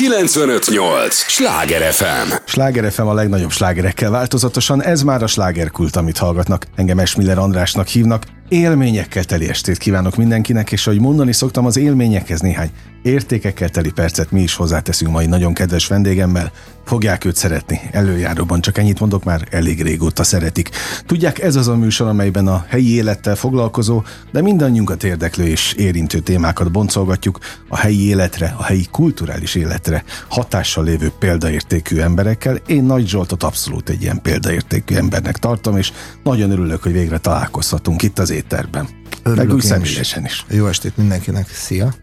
958! Sláger FM! Sláger FM a legnagyobb slágerekkel változatosan, ez már a slágerkult, amit hallgatnak. Engem Esmiller Andrásnak hívnak, élményekkel teli estét kívánok mindenkinek, és ahogy mondani szoktam, az élményekhez néhány értékekkel teli percet mi is hozzáteszünk mai nagyon kedves vendégemmel. Fogják őt szeretni, előjáróban csak ennyit mondok, már elég régóta szeretik. Tudják, ez az a műsor, amelyben a helyi élettel foglalkozó, de mindannyiunkat érdeklő és érintő témákat boncolgatjuk a helyi életre, a helyi kulturális életre hatással lévő példaértékű emberekkel. Én Nagy Zsoltot abszolút egy ilyen példaértékű embernek tartom, és nagyon örülök, hogy végre találkozhatunk itt az étterben. Örülök Meg úgy személyesen is. Jó estét mindenkinek, szia!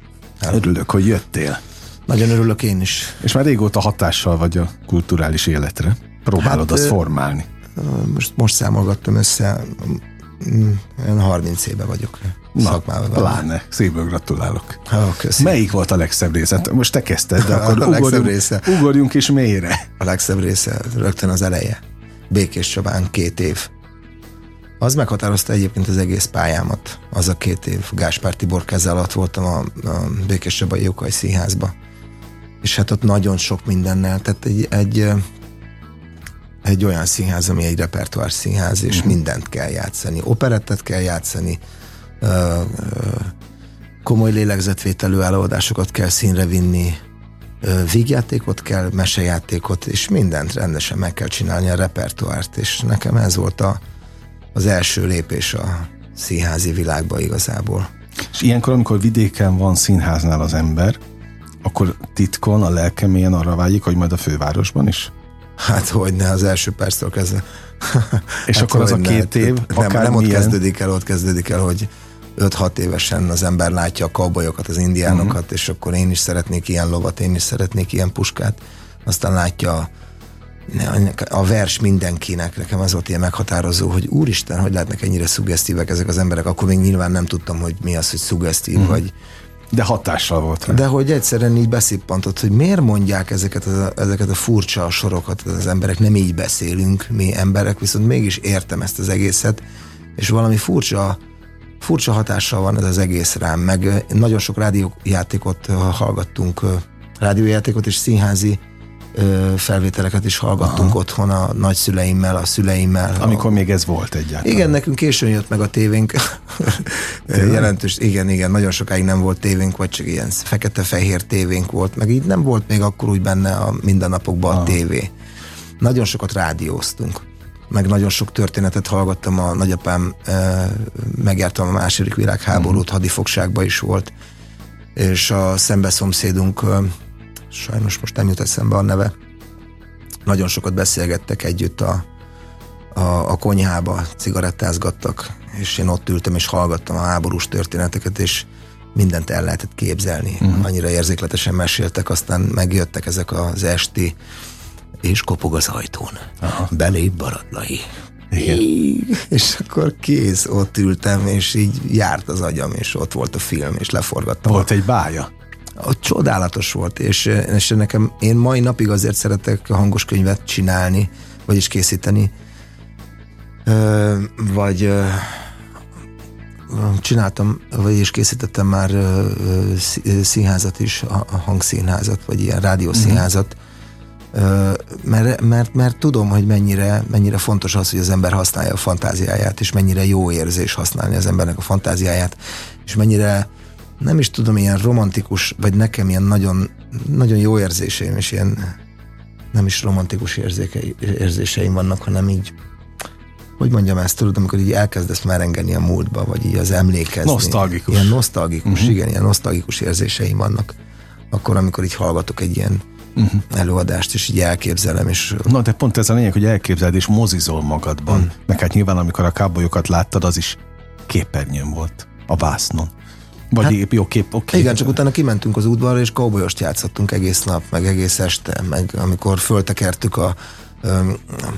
Örülök, hogy jöttél. Nagyon örülök én is. És már régóta hatással vagy a kulturális életre. Próbálod Hát, azt formálni. Most, most számolgattam össze, mm, én 30 éve vagyok szakmában. pláne. Szívből gratulálok. Köszi. Melyik volt a legszebb része? Most te kezdted, de A akkor legszebb ugorjunk, része. ugorjunk is mélyre. A legszebb része rögtön az eleje. Békés Csabán két év. Az meghatározta egyébként az egész pályámat. Az a két év. Gáspár Tibor keze alatt voltam a, a Békés Csabai Jókai Színházba. És hát ott nagyon sok mindennel, tehát egy, egy, egy olyan színház, ami egy repertoár színház, és Mhm. mindent kell játszani. Operettet kell játszani, ö, ö, komoly lélegzetvételű előadásokat kell színre vinni, vígjátékot kell, mesejátékot, és mindent rendesen meg kell csinálni a repertoárt, és nekem ez volt a, az első lépés a színházi világba igazából. És ilyenkor, amikor vidéken van színháznál az ember, akkor titkon, a lelke mélyen arra vágyik, hogy majd a fővárosban is? Hát hogy ne, az első perctől kezdve. És akkor az a két év, nem, nem ott kezdődik el, ott kezdődik el, hogy 5-6 évesen az ember látja a kaubolyokat, az indiánokat, uh-huh. és akkor én is szeretnék ilyen lovat, én is szeretnék ilyen puskát. Aztán látja a, ne, vers mindenkinek, nekem az volt ilyen meghatározó, hogy úristen, hogy lehetnek ennyire szuggesztívek ezek az emberek, akkor még nyilván nem tudtam, hogy mi az, hogy szuggesztív, uh-huh. vagy De hatással volt de hogy egyszerűen így beszippantott, hogy miért mondják ezeket a, ezeket a furcsa sorokat az emberek, nem így beszélünk mi emberek, viszont mégis értem ezt az egészet, és valami furcsa, furcsa hatással van ez az egész rám, meg ö, nagyon sok rádiójátékot ö, hallgattunk, ö, rádiójátékot és színházi felvételeket is hallgattunk Aha. otthon a nagyszüleimmel, a szüleimmel. Amikor még ez volt egyáltalán. Igen, nekünk későn jött meg a tévénk. Jelentős, igen, igen, nagyon sokáig nem volt tévénk, vagy csak ilyen fekete-fehér tévénk volt, meg így nem volt még akkor úgy benne a mindennapokban a tévé. Nagyon sokat rádióztunk meg nagyon sok történetet hallgattam, a nagyapám e, megjártam a második világháborút, hadifogságba is volt, és a szembeszomszédunk, sajnos most nem jut eszembe a neve, nagyon sokat beszélgettek együtt a, a, a konyhába, cigarettázgattak, és én ott ültem és hallgattam a háborús történeteket, és mindent el lehetett képzelni. Uh-huh. Annyira érzékletesen meséltek, aztán megjöttek ezek az esti, és kopog az ajtón. Aha. Belép Baradlai. Igen. És akkor kész, ott ültem, és így járt az agyam, és ott volt a film, és leforgattam. Volt egy bája. A csodálatos volt, és, és nekem én mai napig azért szeretek hangos könyvet csinálni, vagyis készíteni, Ö, vagy ö, csináltam, vagyis készítettem már ö, színházat is, a a hangszínházat, vagy ilyen rádiószínházat, Ö, mert, mert, mert tudom, hogy mennyire, mennyire fontos az, hogy az ember használja a fantáziáját, és mennyire jó érzés használni az embernek a fantáziáját, és mennyire nem is tudom, ilyen romantikus, vagy nekem ilyen nagyon, nagyon jó érzéseim, és ilyen nem is romantikus érzékei, érzéseim vannak, hanem így hogy mondjam ezt, tudod, amikor így elkezdesz már engedni a múltba, vagy így az emlékezni. Nosztalgikus. Ilyen nosztalgikus, uh-huh. igen, ilyen nosztalgikus érzéseim vannak. Akkor, amikor így hallgatok egy ilyen uh-huh. előadást, és így elképzelem, és Na, de pont ez a lényeg, hogy elképzeled és mozizol magadban. Mm. Meg hát nyilván, amikor a kábolyokat láttad, az is képernyőn volt a vásznon. Vagy hát, épp jó kép, oké. Igen, csak utána kimentünk az udvarra, és kóbolyost játszottunk egész nap, meg egész este, meg amikor föltekertük a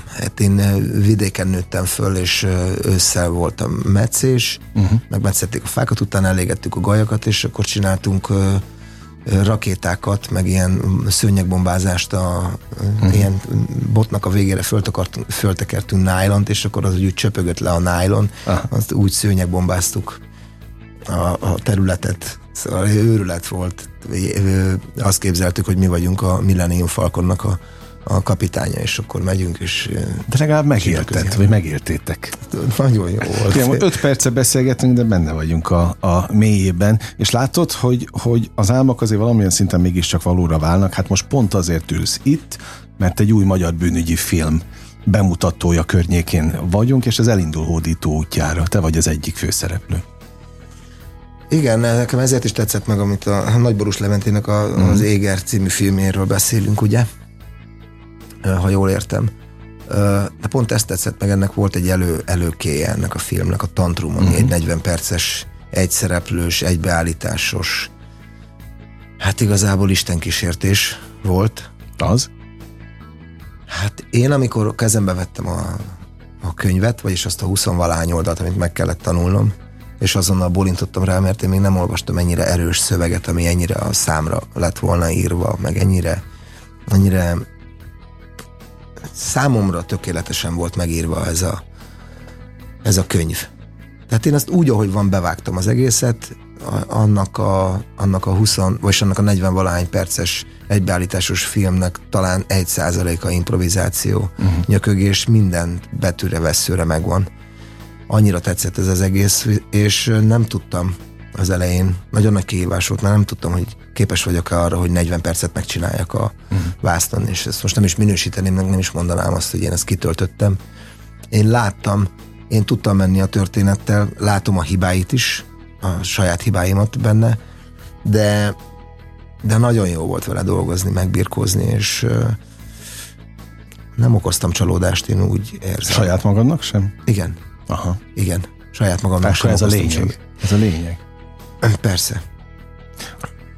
hát én vidéken nőttem föl, és ősszel volt a meccés, uh-huh. meg metszették a fákat, utána elégettük a gajakat, és akkor csináltunk rakétákat, meg ilyen szőnyegbombázást, a, uh-huh. ilyen botnak a végére föltekertünk, nájlont, és akkor az úgy csöpögött le a nájlon, Aha. azt úgy szőnyegbombáztuk a, a területet. Szóval őrület volt. azt képzeltük, hogy mi vagyunk a Millennium Falconnak a, a kapitánya, és akkor megyünk, és... De legalább megélted, vagy megértétek. Nagyon jó volt. Igen, öt perce beszélgetünk, de benne vagyunk a, a mélyében, és látod, hogy, hogy az álmok azért valamilyen szinten mégiscsak valóra válnak, hát most pont azért ülsz itt, mert egy új magyar bűnügyi film bemutatója környékén vagyunk, és ez elindul hódító útjára. Te vagy az egyik főszereplő. Igen, nekem ezért is tetszett meg, amit a Nagyborús Leventének a, mm. az Éger című filméről beszélünk, ugye? Ha jól értem. De pont ezt tetszett meg, ennek volt egy elő, előkéje ennek a filmnek, a Tantrum, ami mm. egy 40 perces, egyszereplős, egybeállításos, hát igazából Isten kísértés volt. Az? Hát én, amikor kezembe vettem a, a könyvet, vagyis azt a 20 valány oldalt, amit meg kellett tanulnom, és azonnal bolintottam rá, mert én még nem olvastam ennyire erős szöveget, ami ennyire a számra lett volna írva, meg ennyire, ennyire számomra tökéletesen volt megírva ez a, ez a könyv. Tehát én azt úgy, ahogy van, bevágtam az egészet, annak a, annak a 20, vagy annak a 40 valahány perces egybeállításos filmnek talán egy százaléka improvizáció, uh-huh. nyökögés, minden betűre, veszőre megvan. Annyira tetszett ez az egész, és nem tudtam az elején, nagyon nagy kihívás volt, mert nem tudtam, hogy képes vagyok-e arra, hogy 40 percet megcsináljak a uh-huh. vászton, és ezt most nem is minősíteném, nem is mondanám azt, hogy én ezt kitöltöttem. Én láttam, én tudtam menni a történettel, látom a hibáit is, a saját hibáimat benne, de, de nagyon jó volt vele dolgozni, megbirkózni, és nem okoztam csalódást, én úgy érzem. Saját magadnak sem? Igen. Aha. Igen. Saját magamnak sem ez a lényeg. Sem. Ez a lényeg. Persze.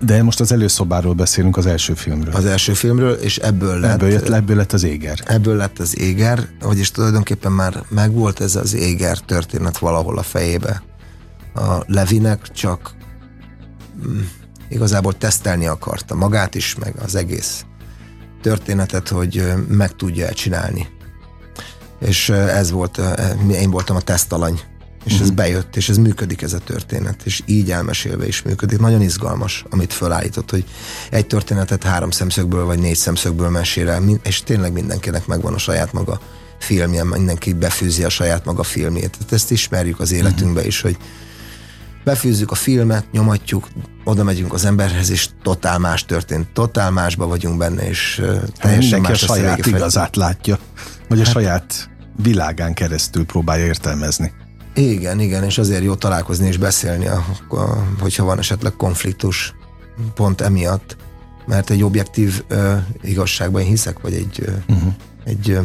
De most az előszobáról beszélünk, az első filmről. Az első filmről, és ebből lett... Ebből, jött, ebből lett az éger. Ebből lett az éger, vagyis tulajdonképpen már megvolt ez az éger történet valahol a fejébe a Levinek, csak mm, igazából tesztelni akarta magát is, meg az egész történetet, hogy meg tudja csinálni. És ez volt, én voltam a tesztalany, és uh-huh. ez mhm. bejött, és ez működik ez a történet, és így elmesélve is működik. Nagyon izgalmas, amit fölállított, hogy egy történetet három szemszögből vagy négy szemszögből mesél el, és tényleg mindenkinek megvan a saját maga filmje, mindenki befűzi a saját maga filmjét. Tehát ezt ismerjük az életünkbe uh-huh. is, hogy befűzzük a filmet, nyomatjuk, oda megyünk az emberhez, és totál más történt. Totál másba vagyunk benne, és teljesen más a saját igazát látja, vagy a hát, saját világán keresztül próbálja értelmezni. Igen, igen, és azért jó találkozni és beszélni, hogyha van esetleg konfliktus pont emiatt, mert egy objektív ö, igazságban hiszek, vagy egy, ö, uh-huh. egy, ö,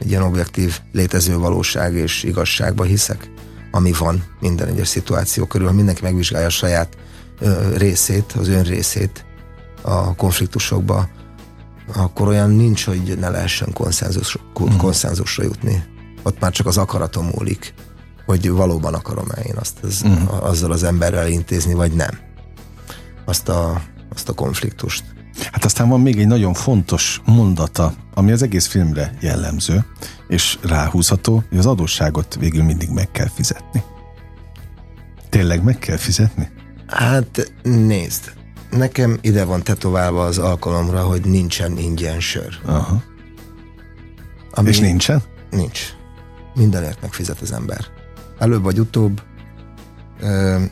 egy ilyen objektív létező valóság és igazságban hiszek ami van minden egyes szituáció körül, mindenki megvizsgálja a saját ö, részét, az ön részét a konfliktusokba, akkor olyan nincs, hogy ne lehessen konszenzus, uh-huh. konszenzusra jutni. Ott már csak az akaratom múlik, hogy valóban akarom-e én azt az, uh-huh. azzal az emberrel intézni, vagy nem. Azt a, azt a konfliktust. Hát aztán van még egy nagyon fontos mondata, ami az egész filmre jellemző, és ráhúzható, hogy az adósságot végül mindig meg kell fizetni. Tényleg meg kell fizetni? Hát nézd, nekem ide van tetoválva az alkalomra, hogy nincsen ingyen sör. Aha. Ami és nincsen? Nincs. Mindenért megfizet az ember. Előbb vagy utóbb ö,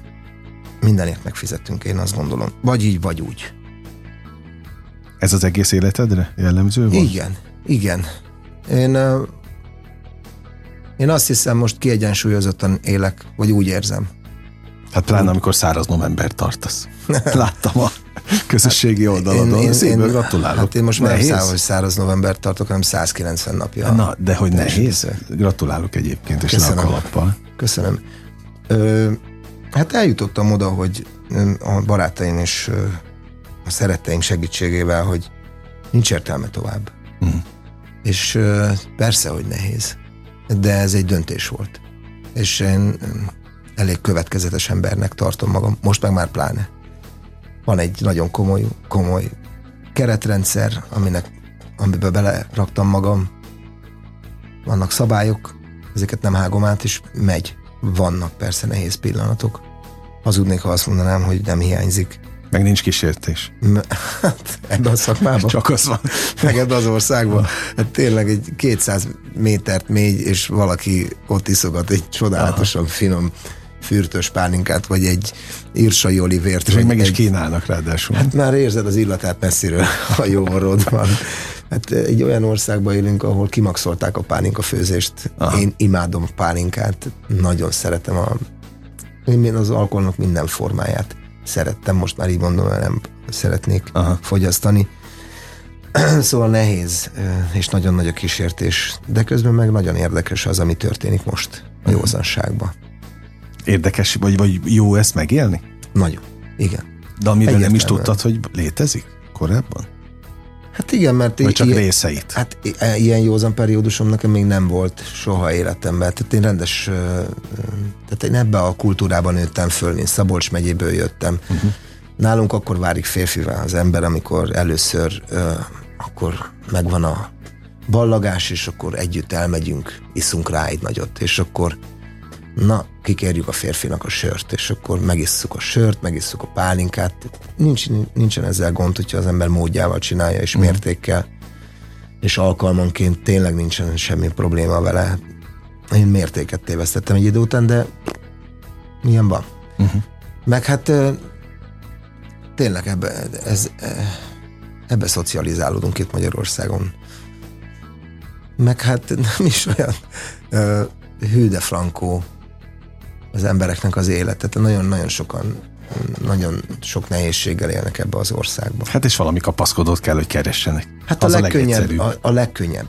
mindenért megfizetünk, én azt gondolom. Vagy így, vagy úgy. Ez az egész életedre jellemző volt? Igen, igen. Én, én azt hiszem, most kiegyensúlyozottan élek, vagy úgy érzem. Hát pláne amikor száraz november tartasz. Láttam a közösségi hát oldalon. Én, én, én, gratulálok. Hát én most már nem hogy száraz november tartok, hanem 190 napja. Na, de hogy nehéz. Gratulálok egyébként, és Köszönöm. le a kalappal. Köszönöm. Ö, hát eljutottam oda, hogy a barátaim és a szeretteim segítségével, hogy nincs értelme tovább. Mm. És persze, hogy nehéz, de ez egy döntés volt. És én elég következetes embernek tartom magam, most meg már pláne. Van egy nagyon komoly, komoly keretrendszer, aminek, amiben beleraktam magam. Vannak szabályok, ezeket nem hágom át, és megy. Vannak persze nehéz pillanatok. Hazudnék, ha azt mondanám, hogy nem hiányzik Meg nincs kísértés. Hát, ebben a szakmában? Csak az van. Meg ebben az országban. Hát tényleg egy 200 métert mély, és valaki ott iszogat egy csodálatosan Aha. finom fürtös pálinkát, vagy egy írsai olivért. És meg, meg egy... is kínálnak ráadásul. Hát már érzed az illatát messziről, ha jó orrod van. Hát egy olyan országban élünk, ahol kimaxolták a pálinka főzést. Aha. Én imádom a pálinkát, nagyon szeretem a én az alkoholnak minden formáját szerettem, most már így mondom, nem szeretnék Aha. fogyasztani. szóval nehéz, és nagyon nagy a kísértés, de közben meg nagyon érdekes az, ami történik most a mhm. józanságban. Érdekes, vagy, vagy jó ezt megélni? Nagyon, igen. De amiről nem is tudtad, hogy létezik korábban? Hát igen, mert... Vagy csak ilyen, részeit? Hát e, ilyen józan periódusom nekem még nem volt soha életemben. Tehát én rendes... Tehát én ebbe a kultúrában nőttem föl, én Szabolcs megyéből jöttem. Uh-huh. Nálunk akkor várik férfivel az ember, amikor először akkor megvan a ballagás, és akkor együtt elmegyünk, iszunk rá egy nagyot, és akkor na, kikérjük a férfinak a sört, és akkor megisszuk a sört, megisszuk a pálinkát. Nincs, nincsen ezzel gond, hogyha az ember módjával csinálja, és mm. mértékkel, és alkalmanként tényleg nincsen semmi probléma vele. Én mértéket tévesztettem egy idő után, de milyen van. Uh-huh. Meg hát tényleg ebbe, ez, ebbe szocializálódunk itt Magyarországon. Meg hát nem is olyan hű de frankó az embereknek az életet. Nagyon-nagyon sokan nagyon sok nehézséggel élnek ebbe az országba. Hát és valami kapaszkodót kell, hogy keressenek. Hát az a legkönnyebb, a, a legkönnyebb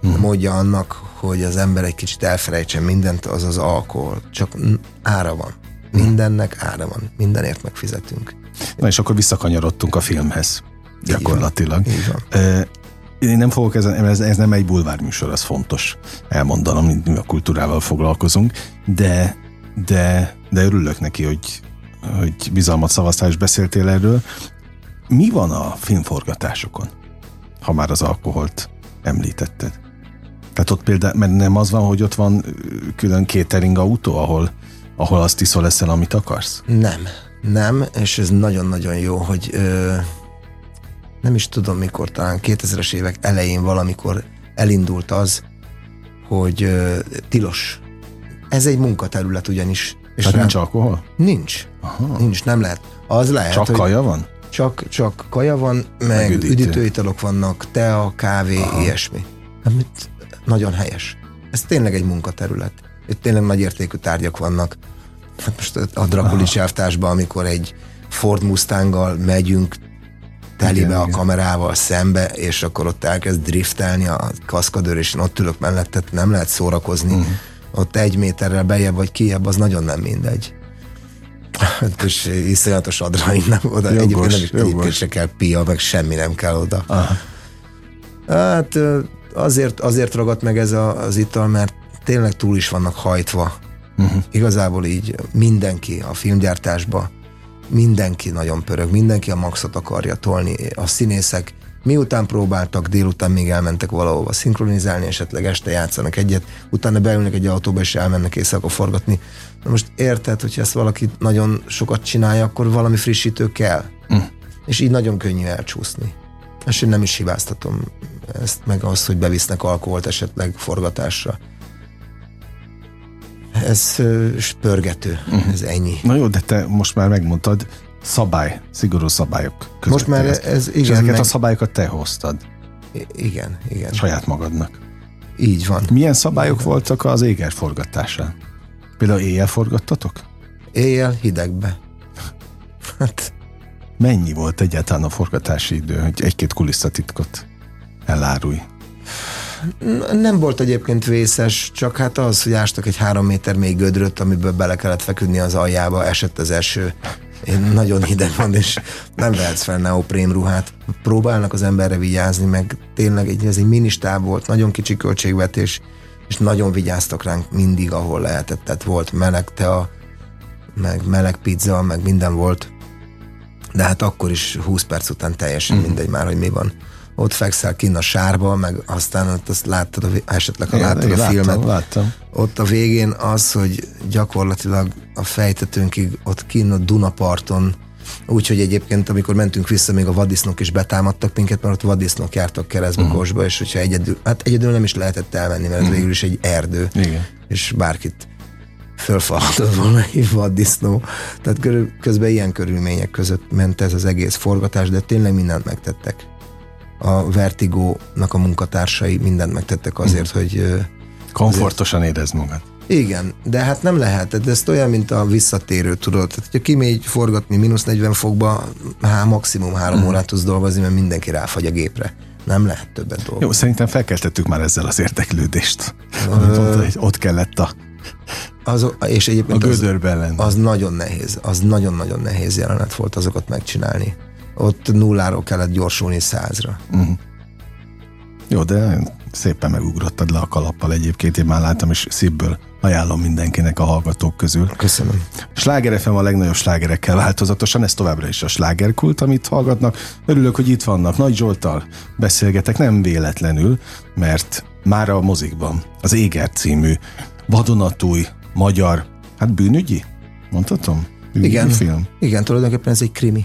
hmm. módja annak, hogy az ember egy kicsit elfelejtsen mindent, az az alkohol. Csak ára van. Hmm. Mindennek ára van. Mindenért megfizetünk. Na és akkor visszakanyarodtunk a filmhez. Gyakorlatilag. Így van. Így van. Én nem fogok ezen, ez, ez nem egy bulvárműsor, az fontos elmondanom, mi a kultúrával foglalkozunk, de de, de örülök neki, hogy, hogy bizalmat szavaztál és beszéltél erről. Mi van a filmforgatásokon, ha már az alkoholt említetted? Tehát ott például, mert nem az van, hogy ott van külön catering autó, ahol, ahol azt iszol eszel, amit akarsz? Nem, nem, és ez nagyon-nagyon jó, hogy ö, nem is tudom mikor, talán 2000-es évek elején valamikor elindult az, hogy ö, tilos ez egy munkaterület ugyanis. És Tehát nincs alkohol? Nincs. Aha. Nincs, nem lehet. Az lehet, Csak hogy kaja van? Csak, csak kaja van, meg, meg üdítő. üdítőitalok vannak, tea, kávé, Aha. ilyesmi. Amit nagyon helyes. Ez tényleg egy munkaterület. Itt tényleg nagy értékű tárgyak vannak. Hát most a Drakuli csáftásban, amikor egy Ford Mustanggal megyünk telibe igen, a igen. kamerával szembe, és akkor ott elkezd driftelni a kaszkadőr, és én ott ülök mellett, nem lehet szórakozni. Uh-huh ott egy méterrel bejebb vagy kiebb, az nagyon nem mindegy. Hát, és iszonyatos adrenalin nem oda. Jogos, egyébként nem is egyébként se kell pia, meg semmi nem kell oda. Aha. Hát azért, azért ragadt meg ez a, az ital, mert tényleg túl is vannak hajtva. Uh-huh. Igazából így mindenki a filmgyártásba, mindenki nagyon pörög, mindenki a maxot akarja tolni. A színészek Miután próbáltak, délután még elmentek valahova szinkronizálni, esetleg este játszanak egyet, utána beülnek egy autóba és elmennek éjszaka forgatni. Na most érted, hogyha ezt valaki nagyon sokat csinálja, akkor valami frissítő kell. Mm. És így nagyon könnyű elcsúszni. És én nem is hibáztatom ezt, meg az, hogy bevisznek alkoholt esetleg forgatásra. Ez pörgető, uh-huh. ez ennyi. Na jó, de te most már megmondtad, szabály, szigorú szabályok között. Most már ez, ez igen. És ezeket meg... a szabályokat te hoztad. I- igen, igen. Saját magadnak. Így van. Milyen szabályok igen. voltak az éger forgatásán? Például éjjel forgattatok? Éjjel hidegbe. hát. Mennyi volt egyáltalán a forgatási idő, hogy egy-két kulisszatitkot elárulj? Nem volt egyébként vészes, csak hát az, hogy ástak egy három méter még gödröt, amiből bele kellett feküdni az aljába, esett az eső én nagyon hideg van, és nem vehetsz fel neoprém ruhát. Próbálnak az emberre vigyázni, meg tényleg egy, ez egy ministáb volt, nagyon kicsi költségvetés, és nagyon vigyáztak ránk mindig, ahol lehetett. Tehát volt meleg tea, meg meleg pizza, meg minden volt. De hát akkor is 20 perc után teljesen mm. mindegy már, hogy mi van ott fekszel kinn a sárba, meg aztán ott azt láttad, a, esetleg ha láttad igen, a láttam, filmet. Láttam. Ott a végén az, hogy gyakorlatilag a fejtetőnkig ott kinn a Dunaparton Úgyhogy egyébként, amikor mentünk vissza, még a vadisznók is betámadtak minket, mert ott vadisznók jártak keresztbe uh-huh. Kosba, és hogyha egyedül, hát egyedül nem is lehetett elmenni, mert ez uh-huh. végül is egy erdő, Igen. és bárkit fölfalhatott volna egy vaddisznó. Tehát közben ilyen körülmények között ment ez az egész forgatás, de tényleg mindent megtettek. A Vertigo-nak a munkatársai mindent megtettek azért, hogy... Komfortosan érezd magad. Igen, de hát nem lehet, de ez olyan, mint a visszatérő, tudod. Tehát, hogyha kimégy forgatni mínusz 40 fokba, hát maximum három uh-huh. órát tudsz dolgozni, mert mindenki ráfagy a gépre. Nem lehet többet dolgozni. Jó, szerintem felkeltettük már ezzel az érdeklődést. Ö... mondta, hogy ott kellett a az, és egyébként a gödörben. Az, az nagyon nehéz, az nagyon-nagyon nehéz jelenet volt azokat megcsinálni. Ott nulláról kellett gyorsulni százra. Uh-huh. Jó, de szépen megugrottad le a kalappal egyébként, én már láttam, és szívből ajánlom mindenkinek a hallgatók közül. Köszönöm. Sláger FM a legnagyobb slágerekkel változatosan, ez továbbra is a slágerkult, amit hallgatnak. Örülök, hogy itt vannak. Nagy Zsoltal beszélgetek, nem véletlenül, mert már a mozikban az Éger című vadonatúj magyar, hát bűnügyi, mondhatom? Bűnügyi igen, film. igen, tulajdonképpen ez egy krimi.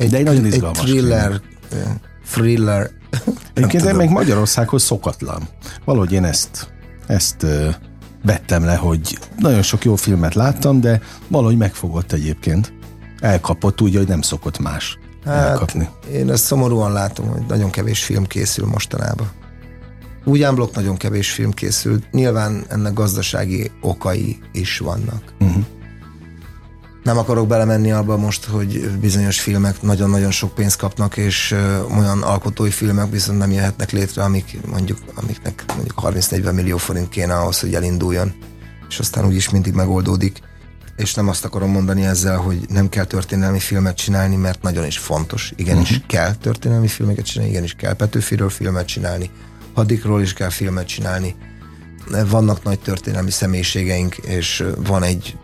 Egy, De egy nagyon izgalmas egy thriller, krimi. thriller. Egyébként még Magyarországhoz szokatlan. Valahogy én ezt, ezt vettem le, hogy nagyon sok jó filmet láttam, de valahogy megfogott egyébként. Elkapott úgy, hogy nem szokott más hát, elkapni. Én ezt szomorúan látom, hogy nagyon kevés film készül mostanában. Úgy ámblok nagyon kevés film készült. Nyilván ennek gazdasági okai is vannak. Uh-huh. Nem akarok belemenni abba most, hogy bizonyos filmek nagyon-nagyon sok pénzt kapnak, és olyan alkotói filmek viszont nem jöhetnek létre, amik mondjuk, amiknek mondjuk 30-40 millió forint kéne ahhoz, hogy elinduljon. És aztán úgyis mindig megoldódik. És nem azt akarom mondani ezzel, hogy nem kell történelmi filmet csinálni, mert nagyon is fontos. Igenis uh-huh. kell történelmi filmeket csinálni, igenis kell Petőfiről filmet csinálni, hadikról is kell filmet csinálni. Vannak nagy történelmi személyiségeink, és van egy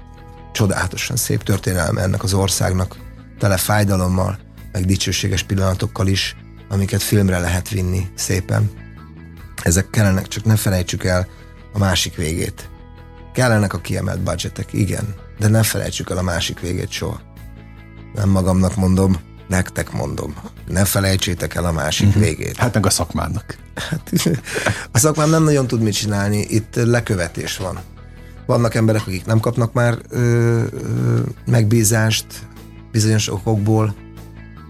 csodálatosan szép történelme ennek az országnak, tele fájdalommal, meg dicsőséges pillanatokkal is, amiket filmre lehet vinni szépen. Ezek kellenek, csak ne felejtsük el a másik végét. Kellenek a kiemelt budgetek, igen, de ne felejtsük el a másik végét soha. Nem magamnak mondom, nektek mondom, ne felejtsétek el a másik uh-huh. végét. Hát meg a szakmának. Hát, a szakmám nem nagyon tud mit csinálni, itt lekövetés van. Vannak emberek, akik nem kapnak már ö, ö, megbízást bizonyos okokból,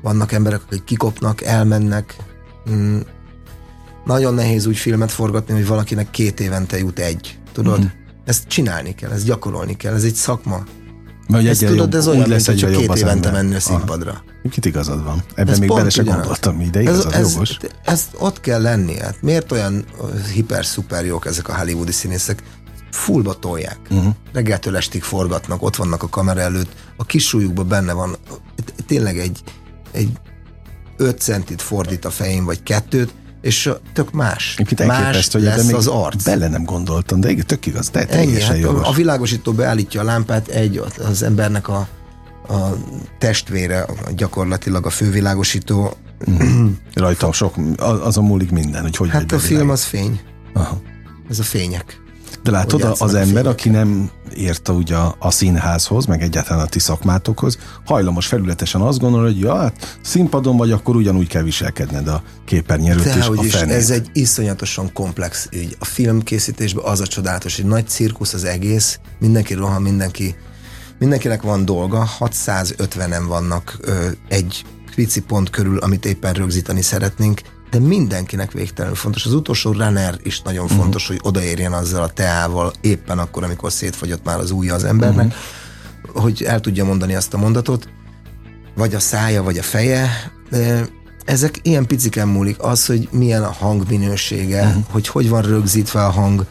vannak emberek, akik kikopnak, elmennek. Mm, nagyon nehéz úgy filmet forgatni, hogy valakinek két évente jut egy. Tudod? Mm. Ezt csinálni kell, ezt gyakorolni kell, ez egy szakma. Mert ezt tudod, jobb, ez olyan, lesz, mint hogy csak két évente menni a színpadra. Kit igazad van. Ebben ez még bele sem gondoltam, de igazad ez, jogos. Ez, ez ott kell lenni. Hát miért olyan hiper-szuper jók ezek a hollywoodi színészek? Fullba tolják. Uh-huh. Reggeltől estig forgatnak, ott vannak a kamera előtt. A kisújukban benne van tényleg egy, egy 5 centit fordít a fején, vagy kettőt, és tök más. Itt más hogy lesz az arc. Bele nem gondoltam, de tök igaz, de teljesen Ennyi, hát A világosító beállítja a lámpát, egy az embernek a, a testvére, gyakorlatilag a fővilágosító. Mm. Rajta sok, azon múlik minden, hogy hogy Hát a film az fény. Aha. Ez a fények. De látod, az ember, aki nem érte ugye a, a színházhoz, meg egyáltalán a ti szakmátokhoz, hajlamos felületesen azt gondol, hogy ja, hát színpadon vagy, akkor ugyanúgy kell viselkedned a képernyőt és a is, ez egy iszonyatosan komplex ügy. A filmkészítésben az a csodálatos, hogy nagy cirkusz az egész, mindenki rohan, mindenki mindenkinek van dolga, 650-en vannak ö, egy pici pont körül, amit éppen rögzíteni szeretnénk, de mindenkinek végtelenül fontos. Az utolsó runner is nagyon uh-huh. fontos, hogy odaérjen azzal a teával éppen akkor, amikor szétfagyott már az ujja az embernek, uh-huh. hogy el tudja mondani azt a mondatot, vagy a szája, vagy a feje. Ezek ilyen piciken múlik. Az, hogy milyen a hangminősége, uh-huh. hogy hogy van rögzítve a hang,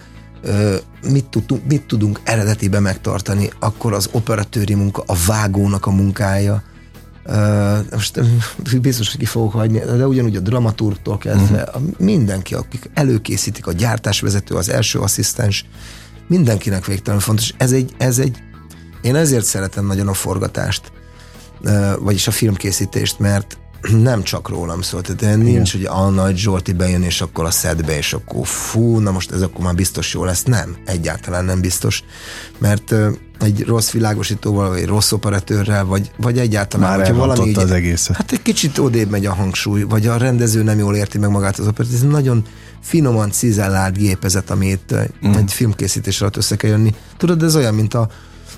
mit tudunk, mit tudunk eredetibe megtartani, akkor az operatőri munka, a vágónak a munkája, most biztos, hogy ki fogok hagyni, de ugyanúgy a dramaturgtól kezdve, uh-huh. mindenki, akik előkészítik, a gyártásvezető, az első asszisztens, mindenkinek végtelen fontos. Ez egy, ez egy, én ezért szeretem nagyon a forgatást, vagyis a filmkészítést, mert nem csak rólam szól, tehát nincs, hogy a Nagy Zsolti bejön, és akkor a szedbe, és akkor fú, na most ez akkor már biztos jó lesz. Nem, egyáltalán nem biztos, mert egy rossz világosítóval, vagy rossz operatőrrel, vagy, vagy egyáltalán, Már valami így, az egészet. Hát egy kicsit odébb megy a hangsúly, vagy a rendező nem jól érti meg magát az operát. Ez nagyon finoman cizellált gépezet, amit mm. egy filmkészítés alatt össze kell jönni. Tudod, ez olyan, mint a,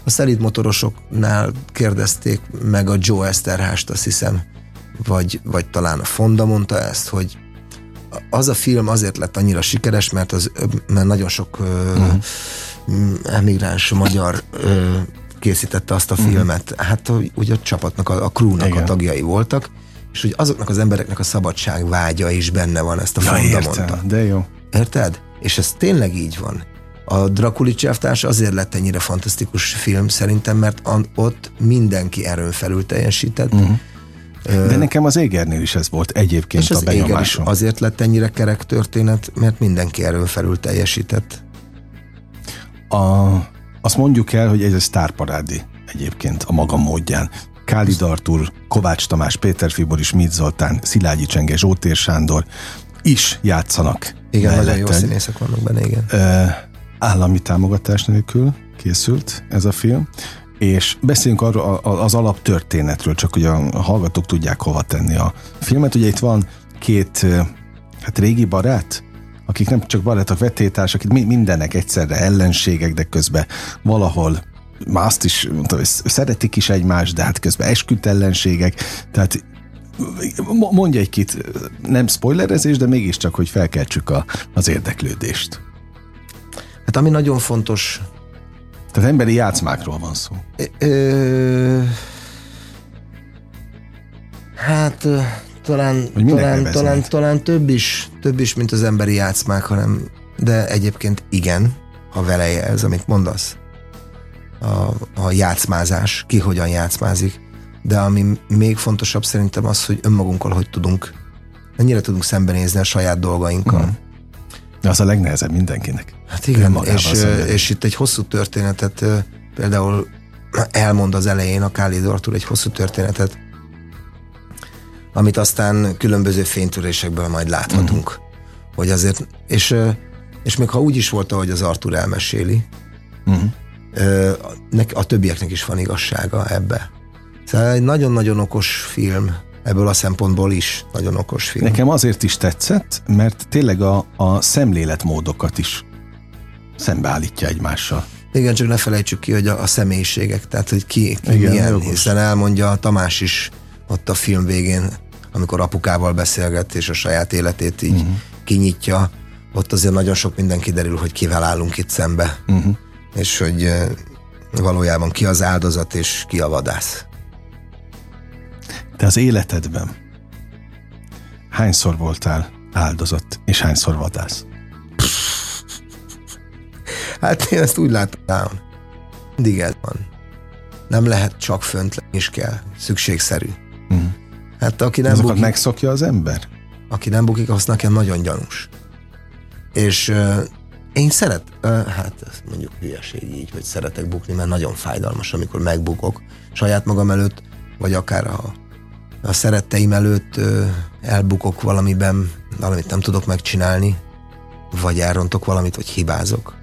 a szelid motorosoknál kérdezték meg a Joe Esterhást, azt hiszem, vagy, vagy talán a Fonda mondta ezt, hogy az a film azért lett annyira sikeres, mert, az, mert nagyon sok mm emigráns magyar ö, készítette azt a uh-huh. filmet. Hát ugye a csapatnak, a, a crewnak Igen. a tagjai voltak, és hogy azoknak az embereknek a szabadság vágya is benne van, ezt a ja, Fonda mondta. De jó. Érted? És ez tényleg így van. A Drakuli csáftás azért lett ennyire fantasztikus film szerintem, mert ott mindenki erőn felül teljesített. Uh-huh. De nekem az Égernél is ez volt egyébként és a benyomásom. azért lett ennyire kerek történet, mert mindenki erőn felül teljesített. A, azt mondjuk el, hogy ez egy sztárparádi egyébként a maga módján. Kálid Artur, Kovács Tamás, Péter Fibor is, Mit Zoltán, Szilágyi Csenge, Zsótér Sándor is játszanak. Igen, melletted. nagyon jó színészek vannak benne, igen. Állami támogatás nélkül készült ez a film, és beszéljünk arról az alaptörténetről, csak hogy a hallgatók tudják hova tenni a filmet. Ugye itt van két hát régi barát, akik nem csak barátok, vetétársak, akik mindenek egyszerre ellenségek, de közben valahol már azt is hogy szeretik is egymást, de hát közben esküdt ellenségek, tehát mondja egy kit, nem spoilerezés, de mégiscsak, hogy felkeltsük a, az érdeklődést. Hát ami nagyon fontos... Tehát emberi játszmákról van szó. Ö, hát talán, talán, talán, talán több, is, több is, mint az emberi játszmák, hanem, de egyébként igen, ha vele ez, amit mondasz. A, a játszmázás, ki hogyan játszmázik. De ami még fontosabb szerintem az, hogy önmagunkkal hogy tudunk, mennyire tudunk szembenézni a saját dolgainkkal. Mm. De az a legnehezebb mindenkinek. Hát igen, és, és itt egy hosszú történetet például elmond az elején a Kálid Artur egy hosszú történetet, amit aztán különböző fénytörésekből majd láthatunk. Uh-huh. Hogy azért, és, és még ha úgy is volt, ahogy az Artur elmeséli, uh-huh. a többieknek is van igazsága ebbe. Szóval egy nagyon-nagyon okos film, ebből a szempontból is nagyon okos film. Nekem azért is tetszett, mert tényleg a, a szemléletmódokat is szembeállítja egymással. Igen, csak ne felejtsük ki, hogy a, a személyiségek, tehát hogy ki, ki Igen, milyen, jogos. hiszen elmondja Tamás is ott a film végén, amikor apukával beszélget, és a saját életét így uh-huh. kinyitja, ott azért nagyon sok minden kiderül, hogy kivel állunk itt szembe. Uh-huh. És hogy valójában ki az áldozat, és ki a vadász. Te az életedben hányszor voltál áldozat, és hányszor vadász? Hát én ezt úgy látom, mindig ez van. Nem lehet csak fönt lenni, is kell. Szükségszerű. Uh-huh. Hát aki nem Azokat bukik, megszokja az ember? Aki nem bukik, az nekem nagyon gyanús. És uh, én szeret, uh, hát ez mondjuk hülyeség így, hogy szeretek bukni, mert nagyon fájdalmas, amikor megbukok saját magam előtt, vagy akár a, a szeretteim előtt uh, elbukok valamiben, valamit nem tudok megcsinálni, vagy elrontok valamit, vagy hibázok.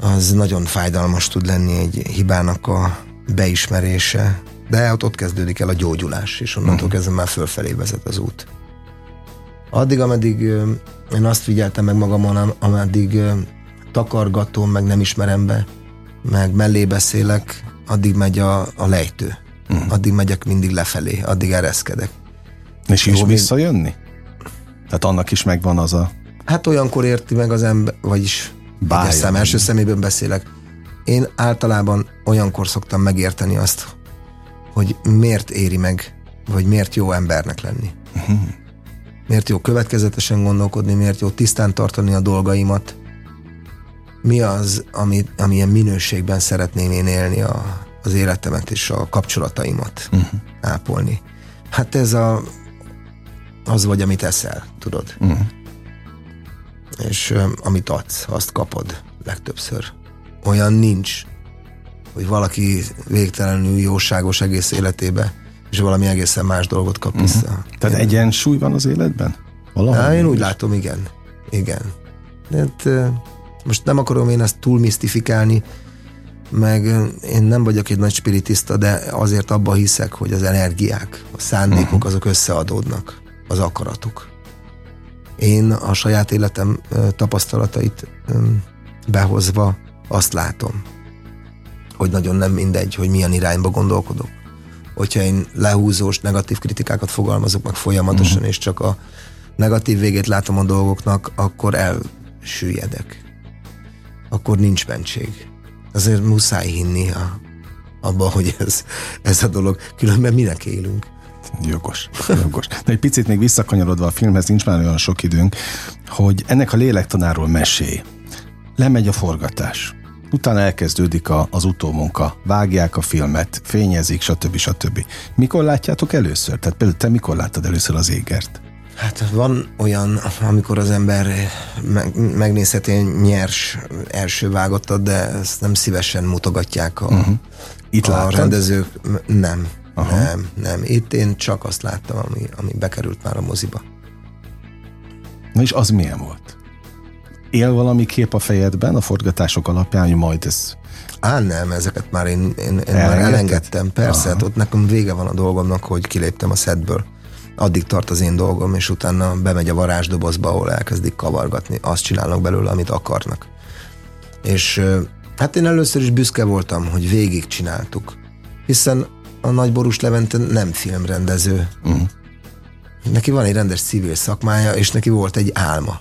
Az nagyon fájdalmas tud lenni egy hibának a beismerése, de ott, ott kezdődik el a gyógyulás, és onnantól uh-huh. kezdve már fölfelé vezet az út. Addig, ameddig én azt figyeltem meg magamon, ameddig takargatom, meg nem ismerem be, meg mellé beszélek, addig megy a, a lejtő. Uh-huh. Addig megyek mindig lefelé, addig ereszkedek. És, és jó visszajönni? Tehát annak is megvan az a... Hát olyankor érti meg az ember, vagyis szem, első szemében beszélek. Én általában olyankor szoktam megérteni azt, hogy miért éri meg, vagy miért jó embernek lenni. Uh-huh. Miért jó következetesen gondolkodni, miért jó tisztán tartani a dolgaimat. Mi az, ami, amilyen minőségben szeretném én élni a, az életemet és a kapcsolataimat uh-huh. ápolni. Hát ez a, az vagy, amit eszel, tudod. Uh-huh. És um, amit adsz, azt kapod legtöbbször. Olyan nincs, hogy valaki végtelenül jóságos egész életébe, és valami egészen más dolgot kap uh-huh. vissza. Tehát én... egyensúly van az életben? Valahol Há, én úgy is? látom, igen. Igen. Hát, most nem akarom én ezt túl misztifikálni, meg én nem vagyok egy nagy spiritista, de azért abba hiszek, hogy az energiák, a szándékok uh-huh. azok összeadódnak, az akaratok. Én a saját életem tapasztalatait behozva azt látom, hogy nagyon nem mindegy, hogy milyen irányba gondolkodok. Hogyha én lehúzós, negatív kritikákat fogalmazok meg folyamatosan, uh-huh. és csak a negatív végét látom a dolgoknak, akkor elsüllyedek. Akkor nincs mentség. Azért muszáj hinni a, abba, hogy ez, ez a dolog. Különben minek élünk? Jogos, jogos. De egy picit még visszakanyarodva a filmhez, nincs már olyan sok időnk, hogy ennek a lélektanáról mesélj. Lemegy a forgatás. Utána elkezdődik a, az utómunka, vágják a filmet, fényezik, stb. stb. Mikor látjátok először? Tehát például te mikor láttad először az égert? Hát van olyan, amikor az ember meg, megnézheti nyers első vágottat, de ezt nem szívesen mutogatják a, uh-huh. Itt a rendezők. Nem, Aha. nem, nem. Itt én csak azt láttam, ami, ami bekerült már a moziba. Na és az milyen volt? Él valami kép a fejedben a forgatások alapján, hogy majd ez Á, nem, ezeket már én, én, én már elengedtem. Persze, hát ott nekem vége van a dolgomnak, hogy kiléptem a szedből addig tart az én dolgom, és utána bemegy a varázsdobozba, ahol elkezdik kavargatni. Azt csinálnak belőle, amit akarnak. És hát én először is büszke voltam, hogy végig csináltuk. Hiszen a Nagy Borús Levente nem filmrendező. Uh-huh. Neki van egy rendes civil szakmája, és neki volt egy álma.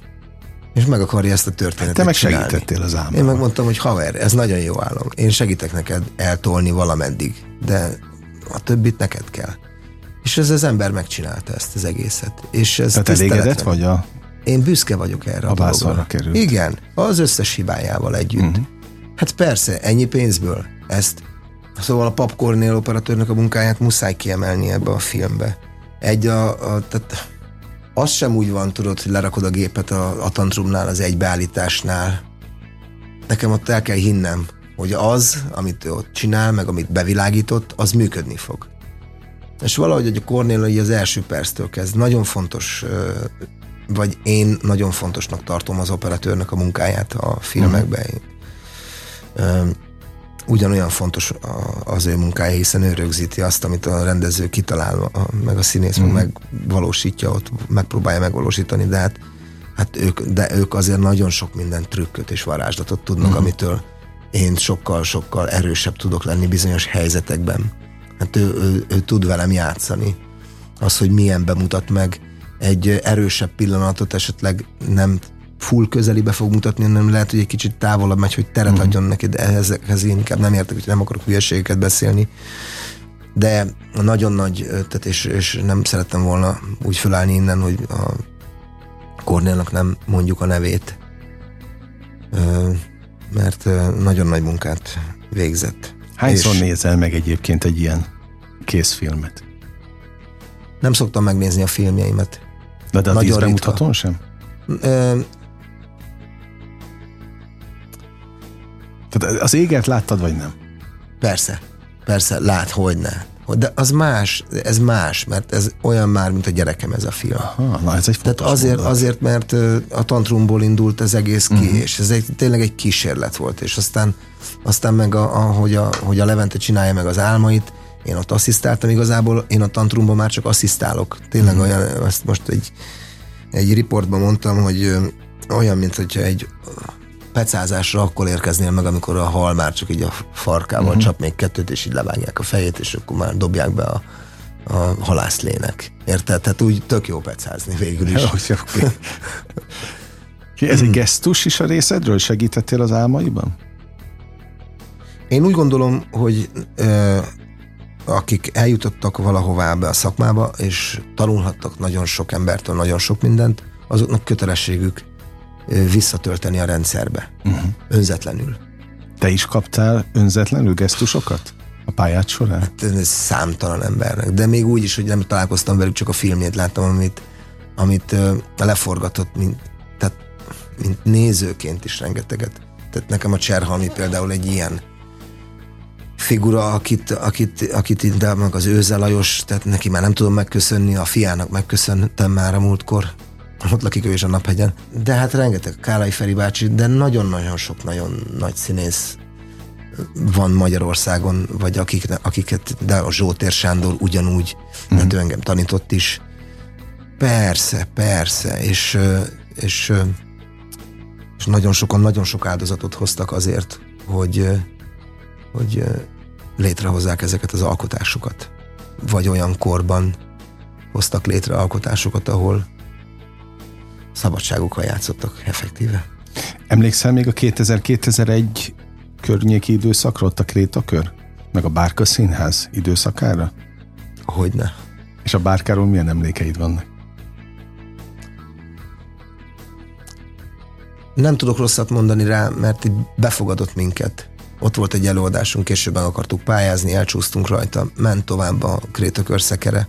És meg akarja ezt a történetet Te meg csinálni. segítettél az álmával. Én megmondtam, hogy haver, ez nagyon jó álom. Én segítek neked eltolni valameddig, de a többit neked kell. És ez az ember megcsinálta ezt az egészet. És ez Tehát elégedett vagy a... Én büszke vagyok erre a, a dologra. került. Igen, az összes hibájával együtt. Uh-huh. Hát persze, ennyi pénzből ezt. Szóval a Pap Cornél operatőrnek a munkáját muszáj kiemelni ebbe a filmbe. Egy a, a tehát az sem úgy van, tudod, hogy lerakod a gépet a, a tantrumnál, az egybeállításnál. Nekem ott el kell hinnem, hogy az, amit ott csinál, meg amit bevilágított, az működni fog. És valahogy hogy a Cornél az első perctől kezd. Nagyon fontos, vagy én nagyon fontosnak tartom az operatőrnek a munkáját a filmekben. Uh-huh. Ugyanolyan fontos az ő munkája, hiszen ő rögzíti azt, amit a rendező kitalál, meg a színész uh-huh. megvalósítja ott, megpróbálja megvalósítani, de hát, hát ők, de ők azért nagyon sok minden trükköt és varázslatot tudnak, uh-huh. amitől én sokkal-sokkal erősebb tudok lenni bizonyos helyzetekben hát ő, ő, ő tud velem játszani. Az, hogy milyen bemutat meg egy erősebb pillanatot esetleg nem full közelibe fog mutatni, hanem lehet, hogy egy kicsit távolabb megy, hogy teret uh-huh. adjon neki, de ezekhez én inkább nem értek, hogy nem akarok hülyeségeket beszélni. De nagyon nagy, tehát és, és nem szerettem volna úgy felállni innen, hogy a Kornélnak nem mondjuk a nevét, mert nagyon nagy munkát végzett. Hányszor és... nézel meg egyébként egy ilyen készfilmet? Nem szoktam megnézni a filmjeimet. De, de a Nagyon bemutatón sem? Ö... Tehát az égert láttad, vagy nem? Persze, persze, lát, hogy ne. De az más, ez más, mert ez olyan már, mint a gyerekem ez a film. Aha, na ez egy Tehát azért, azért, mert a tantrumból indult ez egész ki, uh-huh. és ez egy, tényleg egy kísérlet volt, és aztán, aztán meg a, a, hogy, a, hogy a Levente csinálja meg az álmait, én ott asszisztáltam igazából, én a tantrumban már csak asszisztálok. Tényleg uh-huh. olyan, azt most egy, egy riportban mondtam, hogy olyan, mint hogyha egy pecázásra akkor érkeznél meg, amikor a hal már csak így a farkával uh-huh. csap még kettőt, és így levágják a fejét, és akkor már dobják be a, a halászlének. Érted? Tehát úgy tök jó pecázni végül is. Okay. Ez egy gesztus is a részedről? Segítettél az álmaiban? Én úgy gondolom, hogy ö, akik eljutottak valahová be a szakmába, és tanulhattak nagyon sok embertől nagyon sok mindent, azoknak kötelességük visszatölteni a rendszerbe. Uh-huh. Önzetlenül. Te is kaptál önzetlenül gesztusokat? A pályát során? Hát, ez számtalan embernek. De még úgy is, hogy nem találkoztam velük, csak a filmjét láttam, amit, amit uh, leforgatott, mint, tehát, mint nézőként is rengeteget. Tehát nekem a Cserhalmi például egy ilyen figura, akit, akit, akit meg az Őze Lajos, tehát neki már nem tudom megköszönni, a fiának megköszöntem már a múltkor, ott lakik ő is a Naphegyen. De hát rengeteg, Kálai Feri bácsi, de nagyon-nagyon sok nagyon nagy színész van Magyarországon, vagy akik, akiket, de a Zsótér Sándor ugyanúgy, mm. mert ő engem tanított is. Persze, persze, és, és, és nagyon sokan, nagyon sok áldozatot hoztak azért, hogy, hogy létrehozzák ezeket az alkotásokat. Vagy olyan korban hoztak létre alkotásokat, ahol szabadságukkal játszottak effektíve. Emlékszel még a 2000-2001 környéki időszakra, ott a Krétakör? Meg a Bárka Színház időszakára? Hogyne. És a Bárkáról milyen emlékeid vannak? Nem tudok rosszat mondani rá, mert így befogadott minket. Ott volt egy előadásunk, későbben akartuk pályázni, elcsúsztunk rajta, ment tovább a Krétakör szekere.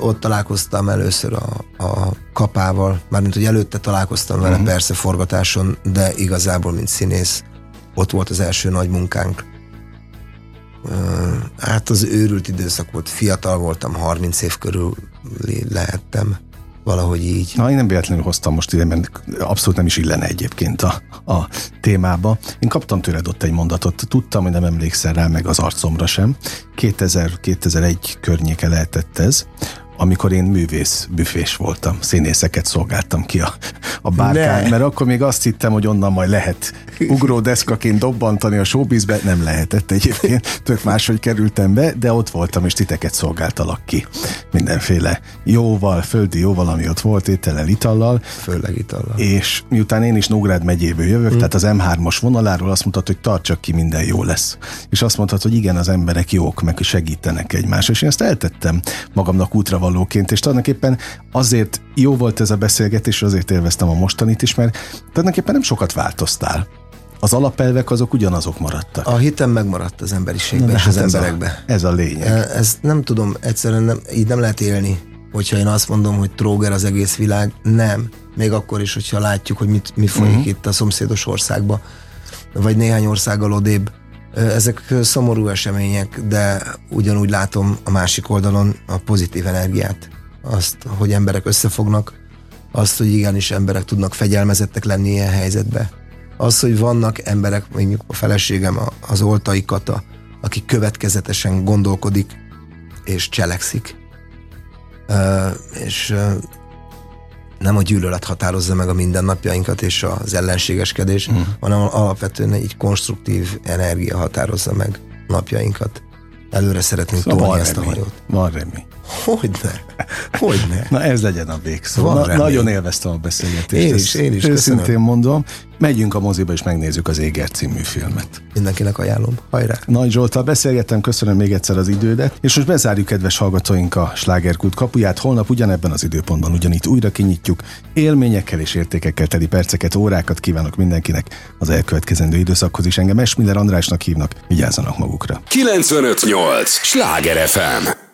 Ott találkoztam először a, a kapával, mármint, hogy előtte találkoztam vele, uh-huh. persze forgatáson, de igazából, mint színész, ott volt az első nagy munkánk. Hát az őrült időszak volt, fiatal voltam, 30 év körül lehettem valahogy így. Na, én nem véletlenül hoztam most ide, mert abszolút nem is illene egyébként a, a témába. Én kaptam tőled ott egy mondatot, tudtam, hogy nem emlékszel rá, meg az arcomra sem. 2000-2001 környéke lehetett ez, amikor én művész büfés voltam, színészeket szolgáltam ki a, a bárkán, ne. mert akkor még azt hittem, hogy onnan majd lehet ugró deszkaként dobbantani a showbizbe, nem lehetett egyébként, tök máshogy kerültem be, de ott voltam, és titeket szolgáltalak ki. Mindenféle jóval, földi jóval, ami ott volt, étellel, itallal. Főleg itallal. És miután én is Nógrád megyéből jövök, hmm. tehát az M3-as vonaláról azt mondta, hogy tartsak ki, minden jó lesz. És azt mondtad, hogy igen, az emberek jók, meg segítenek egymásra. És én ezt eltettem magamnak útra valóként, és tulajdonképpen azért jó volt ez a beszélgetés, azért élveztem a mostanit is, mert tulajdonképpen nem sokat változtál. Az alapelvek azok ugyanazok maradtak. A hitem megmaradt az emberiségben és hát az emberekben. Ez a lényeg. Ez nem tudom, egyszerűen nem, így nem lehet élni, hogyha én azt mondom, hogy tróger az egész világ. Nem. Még akkor is, hogyha látjuk, hogy mit, mi folyik uh-huh. itt a szomszédos országba, vagy néhány országgal odébb ezek szomorú események, de ugyanúgy látom a másik oldalon a pozitív energiát. Azt, hogy emberek összefognak, azt, hogy igenis emberek tudnak fegyelmezettek lenni ilyen helyzetbe. Az, hogy vannak emberek, mondjuk a feleségem, az Oltai Kata, aki következetesen gondolkodik és cselekszik. És nem a gyűlölet határozza meg a mindennapjainkat és az ellenségeskedés, mm. hanem alapvetően egy konstruktív energia határozza meg napjainkat. Előre szeretnénk szóval tolni ezt a hajót. Van remény. Hogyne. Hogyne. Na ez legyen a végszó. Na, nagyon élveztem a beszélgetést. Én is, én is. Őszintén köszönöm. mondom. Megyünk a moziba és megnézzük az Éger című filmet. Mindenkinek ajánlom. Hajrá! Nagy Zsoltal beszélgettem, köszönöm még egyszer az idődet, és most bezárjuk kedves hallgatóink a slágerkult kapuját. Holnap ugyanebben az időpontban ugyanitt újra kinyitjuk. Élményekkel és értékekkel teli perceket, órákat kívánok mindenkinek az elkövetkezendő időszakhoz is. Engem Esmiller Andrásnak hívnak, vigyázzanak magukra. 958! Sláger FM!